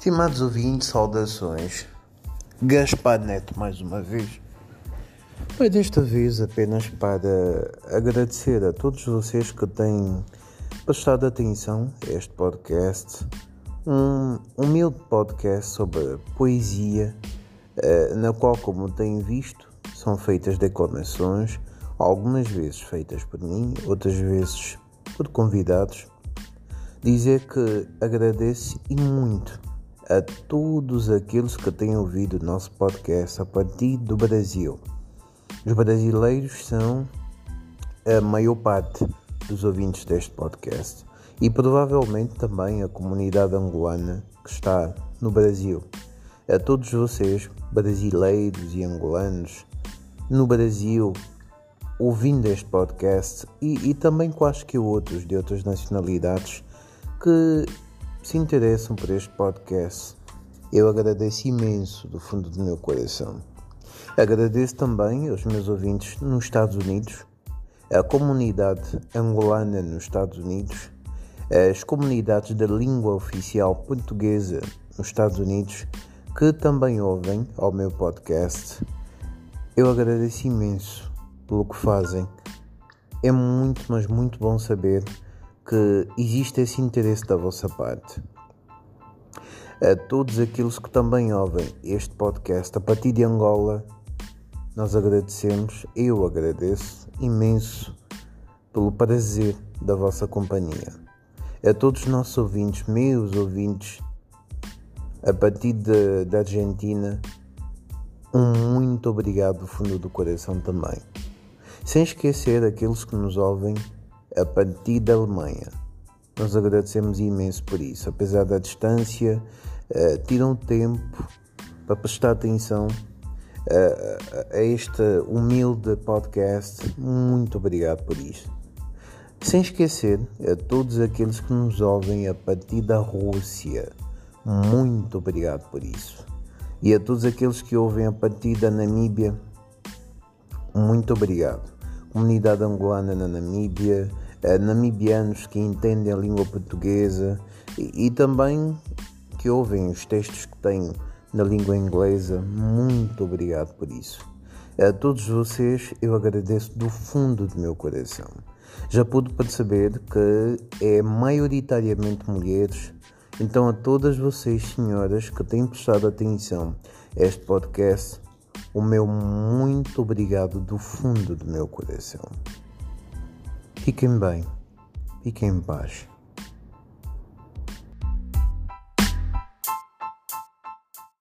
Estimados ouvintes, saudações. Gaspar Neto mais uma vez. Mas desta vez apenas para agradecer a todos vocês que têm prestado atenção a este podcast. Um humilde podcast sobre poesia, eh, na qual, como têm visto, são feitas declamações, algumas vezes feitas por mim, outras vezes por convidados. Dizer que agradeço e muito a todos aqueles que têm ouvido nosso podcast a partir do Brasil. Os brasileiros são a maior parte dos ouvintes deste podcast e provavelmente também a comunidade angolana que está no Brasil. A todos vocês, brasileiros e angolanos, no Brasil, ouvindo este podcast e, e também quaisquer outros de outras nacionalidades que se interessam por este podcast. Eu agradeço imenso do fundo do meu coração. Agradeço também aos meus ouvintes nos Estados Unidos, a comunidade angolana nos Estados Unidos, as comunidades da língua oficial portuguesa nos Estados Unidos que também ouvem ao meu podcast. Eu agradeço imenso pelo que fazem. É muito, mas muito bom saber que existe esse interesse da vossa parte. A todos aqueles que também ouvem este podcast a partir de Angola, nós agradecemos, eu agradeço imenso pelo prazer da vossa companhia. A todos os nossos ouvintes, meus ouvintes, a partir da Argentina, um muito obrigado do fundo do coração também. Sem esquecer aqueles que nos ouvem a partir da Alemanha. Nós agradecemos imenso por isso. Apesar da distância, uh, tiram tempo para prestar atenção uh, a este humilde podcast. Muito obrigado por isso. Sem esquecer a todos aqueles que nos ouvem a partir da Rússia. Muito obrigado por isso. E a todos aqueles que ouvem a partir da Namíbia. Muito obrigado comunidade angolana na Namíbia, eh, namibianos que entendem a língua portuguesa e, e também que ouvem os textos que tenho na língua inglesa. Muito obrigado por isso. A todos vocês eu agradeço do fundo do meu coração. Já pude perceber que é maioritariamente mulheres, então a todas vocês, senhoras, que têm prestado atenção a este podcast, o meu muito obrigado do fundo do meu coração. Fiquem bem, fiquem em paz.